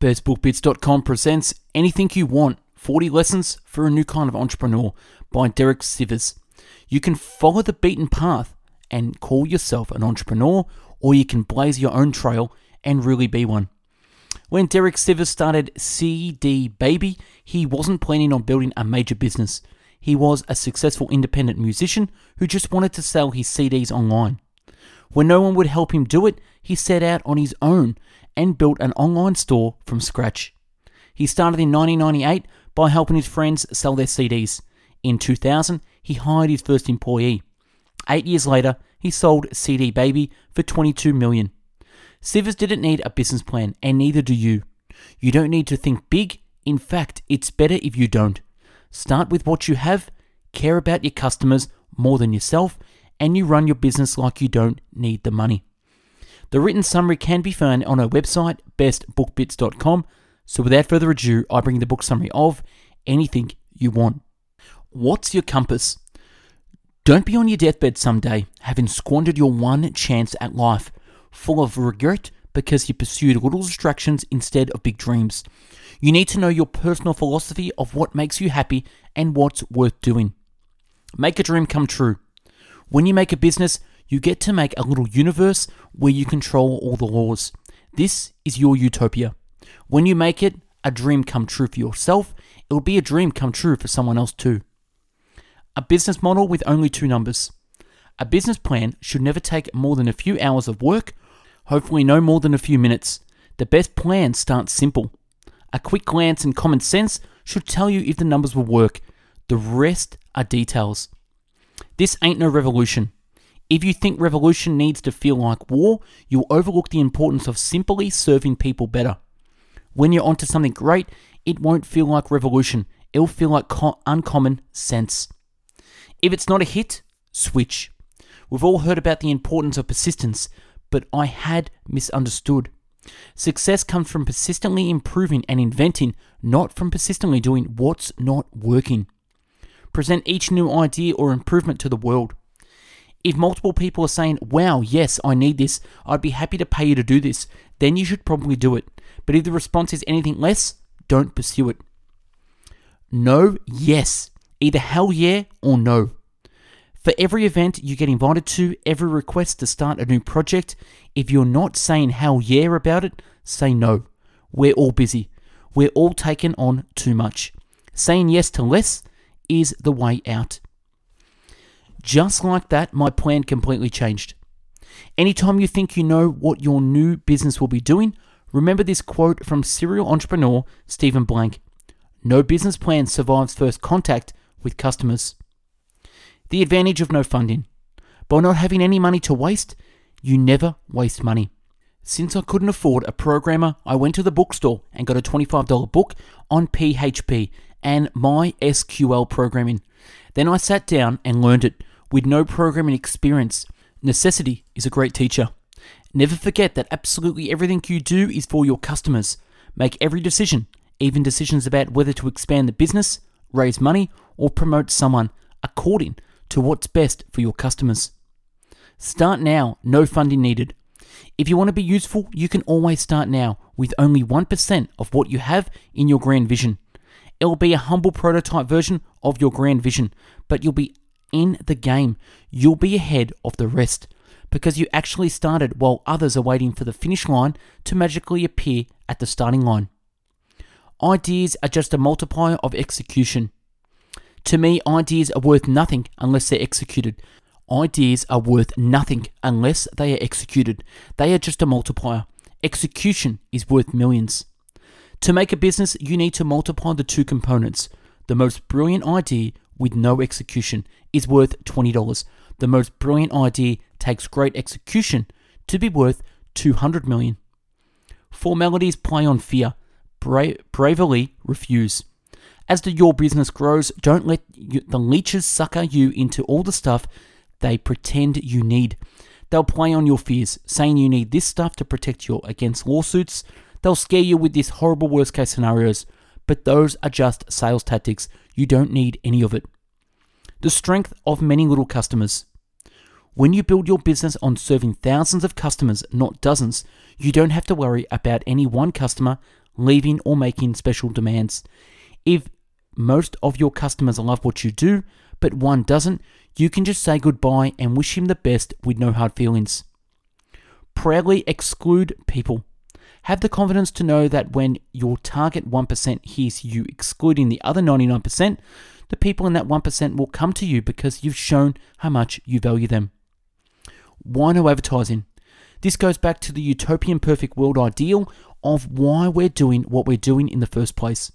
BestBookBits.com presents Anything You Want 40 Lessons for a New Kind of Entrepreneur by Derek Sivers. You can follow the beaten path and call yourself an entrepreneur, or you can blaze your own trail and really be one. When Derek Sivers started CD Baby, he wasn't planning on building a major business. He was a successful independent musician who just wanted to sell his CDs online. When no one would help him do it, he set out on his own and built an online store from scratch. He started in 1998 by helping his friends sell their CDs. In 2000, he hired his first employee. Eight years later, he sold CD Baby for 22 million. Sivers didn't need a business plan, and neither do you. You don't need to think big. In fact, it's better if you don't. Start with what you have, care about your customers more than yourself, and you run your business like you don't need the money. The written summary can be found on our website, bestbookbits.com. So without further ado, I bring the book summary of Anything You Want. What's your compass? Don't be on your deathbed someday, having squandered your one chance at life, full of regret because you pursued little distractions instead of big dreams. You need to know your personal philosophy of what makes you happy and what's worth doing. Make a dream come true. When you make a business, you get to make a little universe where you control all the laws. This is your utopia. When you make it a dream come true for yourself, it will be a dream come true for someone else too. A business model with only two numbers. A business plan should never take more than a few hours of work, hopefully, no more than a few minutes. The best plan starts simple. A quick glance and common sense should tell you if the numbers will work. The rest are details. This ain't no revolution. If you think revolution needs to feel like war, you'll overlook the importance of simply serving people better. When you're onto something great, it won't feel like revolution, it'll feel like co- uncommon sense. If it's not a hit, switch. We've all heard about the importance of persistence, but I had misunderstood. Success comes from persistently improving and inventing, not from persistently doing what's not working. Present each new idea or improvement to the world. If multiple people are saying, wow, yes, I need this, I'd be happy to pay you to do this, then you should probably do it. But if the response is anything less, don't pursue it. No, yes. Either hell yeah or no. For every event you get invited to, every request to start a new project, if you're not saying hell yeah about it, say no. We're all busy. We're all taken on too much. Saying yes to less is the way out. Just like that, my plan completely changed. Anytime you think you know what your new business will be doing, remember this quote from serial entrepreneur Stephen Blank No business plan survives first contact with customers. The advantage of no funding. By not having any money to waste, you never waste money. Since I couldn't afford a programmer, I went to the bookstore and got a $25 book on PHP and MySQL programming. Then I sat down and learned it with no programming experience. Necessity is a great teacher. Never forget that absolutely everything you do is for your customers. Make every decision, even decisions about whether to expand the business, raise money, or promote someone, according to what's best for your customers. Start now, no funding needed. If you want to be useful, you can always start now with only 1% of what you have in your grand vision. It will be a humble prototype version of your grand vision, but you'll be in the game. You'll be ahead of the rest because you actually started while others are waiting for the finish line to magically appear at the starting line. Ideas are just a multiplier of execution. To me, ideas are worth nothing unless they're executed. Ideas are worth nothing unless they are executed. They are just a multiplier. Execution is worth millions. To make a business, you need to multiply the two components. The most brilliant idea with no execution is worth $20. The most brilliant idea takes great execution to be worth 200 million. Formalities play on fear. Bra- bravely refuse. As the your business grows, don't let you, the leeches sucker you into all the stuff they pretend you need. They'll play on your fears, saying you need this stuff to protect you against lawsuits. They'll scare you with these horrible worst case scenarios, but those are just sales tactics. You don't need any of it. The strength of many little customers. When you build your business on serving thousands of customers, not dozens, you don't have to worry about any one customer leaving, or making special demands. If most of your customers love what you do, but one doesn't, you can just say goodbye and wish him the best with no hard feelings. Proudly exclude people. Have the confidence to know that when your target 1% hears you excluding the other 99%, the people in that 1% will come to you because you've shown how much you value them. Why no advertising? This goes back to the utopian perfect world ideal of why we're doing what we're doing in the first place.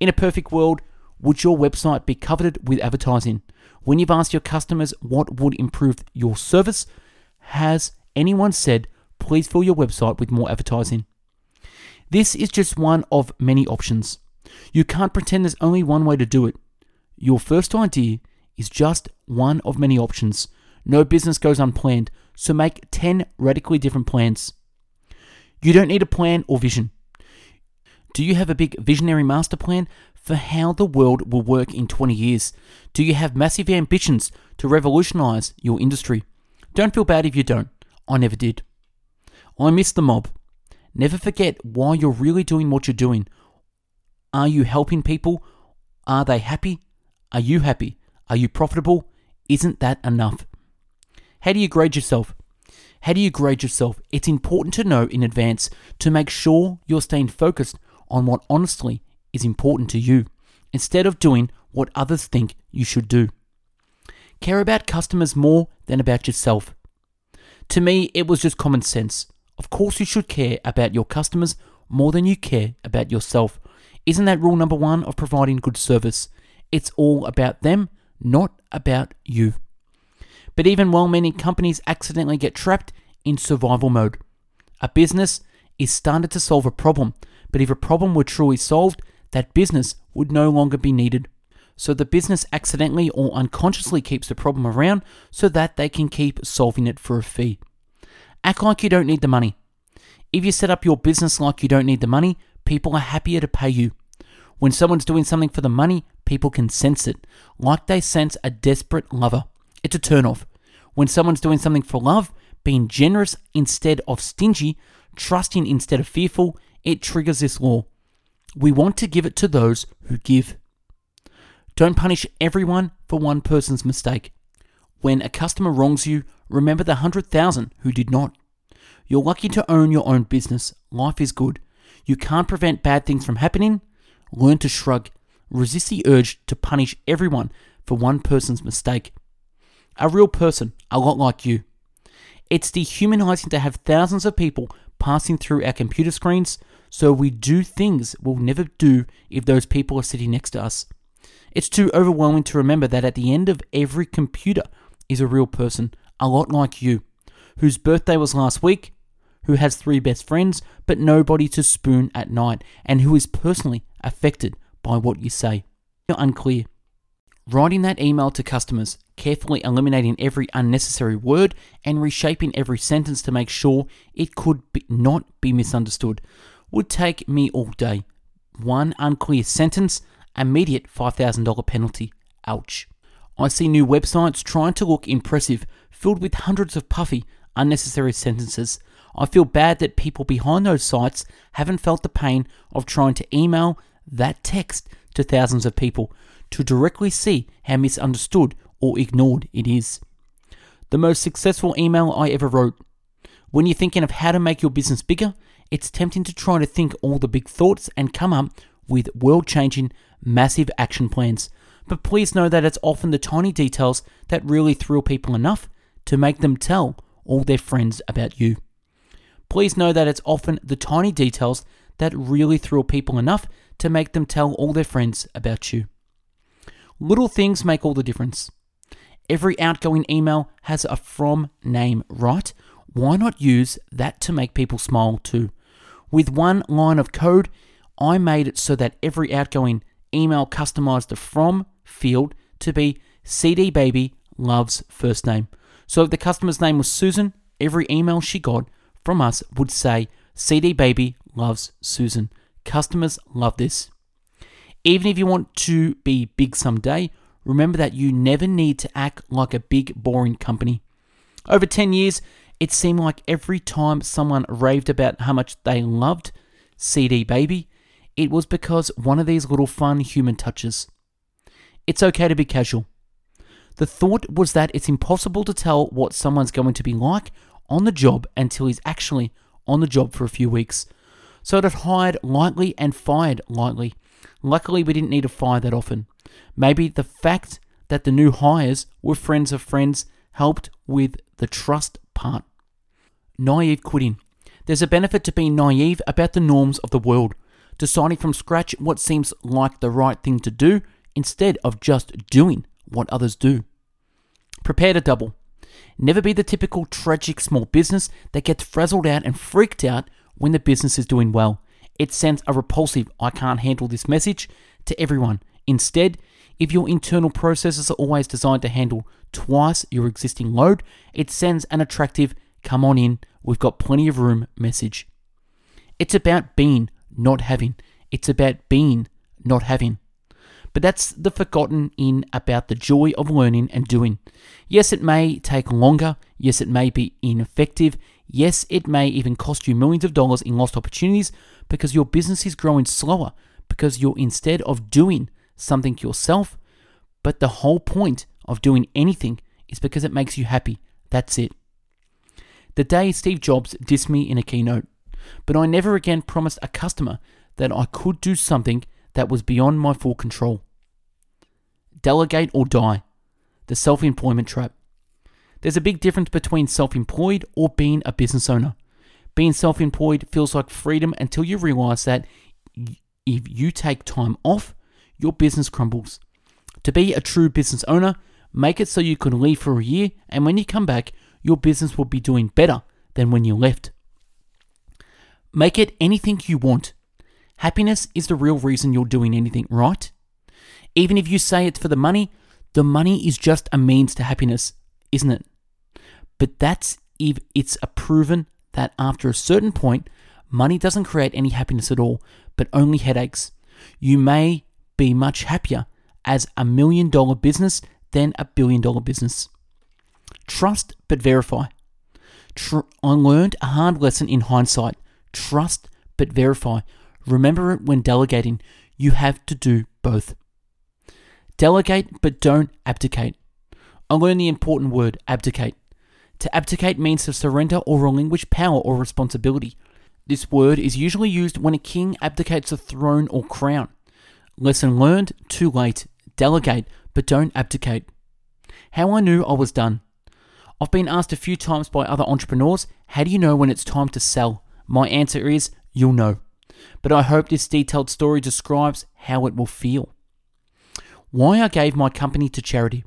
In a perfect world, would your website be coveted with advertising? When you've asked your customers what would improve your service, has anyone said, please fill your website with more advertising? This is just one of many options. You can't pretend there's only one way to do it. Your first idea is just one of many options. No business goes unplanned, so make 10 radically different plans. You don't need a plan or vision. Do you have a big visionary master plan for how the world will work in 20 years? Do you have massive ambitions to revolutionize your industry? Don't feel bad if you don't. I never did. I miss the mob. Never forget why you're really doing what you're doing. Are you helping people? Are they happy? Are you happy? Are you profitable? Isn't that enough? How do you grade yourself? How do you grade yourself? It's important to know in advance to make sure you're staying focused on what honestly is important to you instead of doing what others think you should do. Care about customers more than about yourself. To me, it was just common sense. Of course, you should care about your customers more than you care about yourself. Isn't that rule number one of providing good service? It's all about them, not about you. But even while many companies accidentally get trapped in survival mode, a business is started to solve a problem. But if a problem were truly solved, that business would no longer be needed. So the business accidentally or unconsciously keeps the problem around so that they can keep solving it for a fee. Act like you don't need the money. If you set up your business like you don't need the money, people are happier to pay you. When someone's doing something for the money, people can sense it, like they sense a desperate lover. It's a turnoff. When someone's doing something for love, being generous instead of stingy, trusting instead of fearful, it triggers this law. We want to give it to those who give. Don't punish everyone for one person's mistake. When a customer wrongs you, remember the 100,000 who did not. You're lucky to own your own business. Life is good. You can't prevent bad things from happening. Learn to shrug. Resist the urge to punish everyone for one person's mistake. A real person, a lot like you. It's dehumanizing to have thousands of people passing through our computer screens, so we do things we'll never do if those people are sitting next to us. It's too overwhelming to remember that at the end of every computer is a real person, a lot like you, whose birthday was last week, who has three best friends, but nobody to spoon at night, and who is personally affected by what you say. You're unclear. Writing that email to customers, carefully eliminating every unnecessary word, and reshaping every sentence to make sure it could be not be misunderstood would take me all day. One unclear sentence, immediate $5,000 penalty. Ouch. I see new websites trying to look impressive, filled with hundreds of puffy, unnecessary sentences. I feel bad that people behind those sites haven't felt the pain of trying to email that text to thousands of people to directly see how misunderstood or ignored it is. The most successful email I ever wrote. When you're thinking of how to make your business bigger, it's tempting to try to think all the big thoughts and come up with world changing, massive action plans. But please know that it's often the tiny details that really thrill people enough to make them tell all their friends about you. Please know that it's often the tiny details that really thrill people enough to make them tell all their friends about you. Little things make all the difference. Every outgoing email has a from name, right? Why not use that to make people smile too? With one line of code, I made it so that every outgoing email customized the from field to be CD Baby loves first name. So if the customer's name was Susan, every email she got from us would say CD Baby loves Susan. Customers love this. Even if you want to be big someday, remember that you never need to act like a big, boring company. Over 10 years, it seemed like every time someone raved about how much they loved CD Baby, It was because one of these little fun human touches. It's okay to be casual. The thought was that it's impossible to tell what someone's going to be like on the job until he's actually on the job for a few weeks. So I'd hired lightly and fired lightly. Luckily, we didn't need to fire that often. Maybe the fact that the new hires were friends of friends helped with the trust part. Naive quitting. There's a benefit to being naive about the norms of the world, deciding from scratch what seems like the right thing to do instead of just doing what others do. Prepare to double. Never be the typical tragic small business that gets frazzled out and freaked out when the business is doing well. It sends a repulsive, I can't handle this message to everyone. Instead, if your internal processes are always designed to handle twice your existing load, it sends an attractive, come on in, we've got plenty of room message. It's about being, not having. It's about being, not having. But that's the forgotten in about the joy of learning and doing. Yes, it may take longer. Yes, it may be ineffective. Yes, it may even cost you millions of dollars in lost opportunities because your business is growing slower because you're instead of doing something yourself. But the whole point of doing anything is because it makes you happy. That's it. The day Steve Jobs dissed me in a keynote, but I never again promised a customer that I could do something that was beyond my full control. Delegate or die. The self employment trap. There's a big difference between self employed or being a business owner. Being self employed feels like freedom until you realize that if you take time off, your business crumbles. To be a true business owner, make it so you can leave for a year, and when you come back, your business will be doing better than when you left. Make it anything you want. Happiness is the real reason you're doing anything, right? Even if you say it's for the money, the money is just a means to happiness, isn't it? But that's if it's a proven that after a certain point, money doesn't create any happiness at all, but only headaches. You may be much happier as a million dollar business than a billion dollar business. Trust but verify. Tr- I learned a hard lesson in hindsight. Trust but verify. Remember it when delegating. You have to do both. Delegate, but don't abdicate. I learned the important word abdicate. To abdicate means to surrender or relinquish power or responsibility. This word is usually used when a king abdicates a throne or crown. Lesson learned, too late. Delegate, but don't abdicate. How I knew I was done. I've been asked a few times by other entrepreneurs, how do you know when it's time to sell? My answer is, you'll know. But I hope this detailed story describes how it will feel why I gave my company to charity.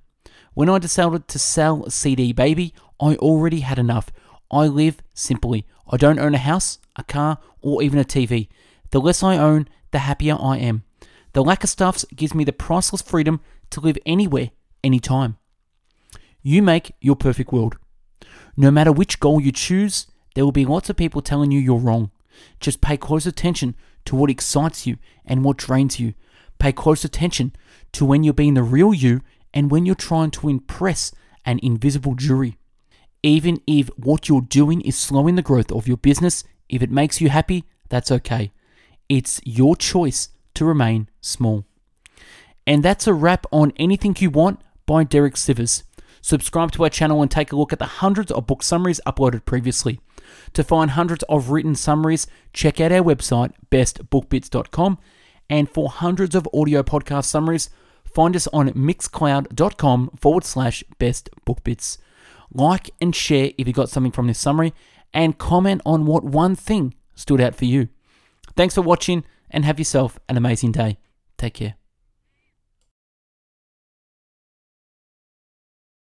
When I decided to sell CD Baby, I already had enough. I live simply. I don't own a house, a car, or even a TV. The less I own, the happier I am. The lack of stuffs gives me the priceless freedom to live anywhere, anytime. You make your perfect world. No matter which goal you choose, there will be lots of people telling you you're wrong. Just pay close attention to what excites you and what drains you. Pay close attention to when you're being the real you and when you're trying to impress an invisible jury. Even if what you're doing is slowing the growth of your business, if it makes you happy, that's okay. It's your choice to remain small. And that's a wrap on Anything You Want by Derek Sivers. Subscribe to our channel and take a look at the hundreds of book summaries uploaded previously. To find hundreds of written summaries, check out our website, bestbookbits.com and for hundreds of audio podcast summaries, find us on mixcloud.com forward slash best book bits. Like and share if you got something from this summary, and comment on what one thing stood out for you. Thanks for watching, and have yourself an amazing day. Take care.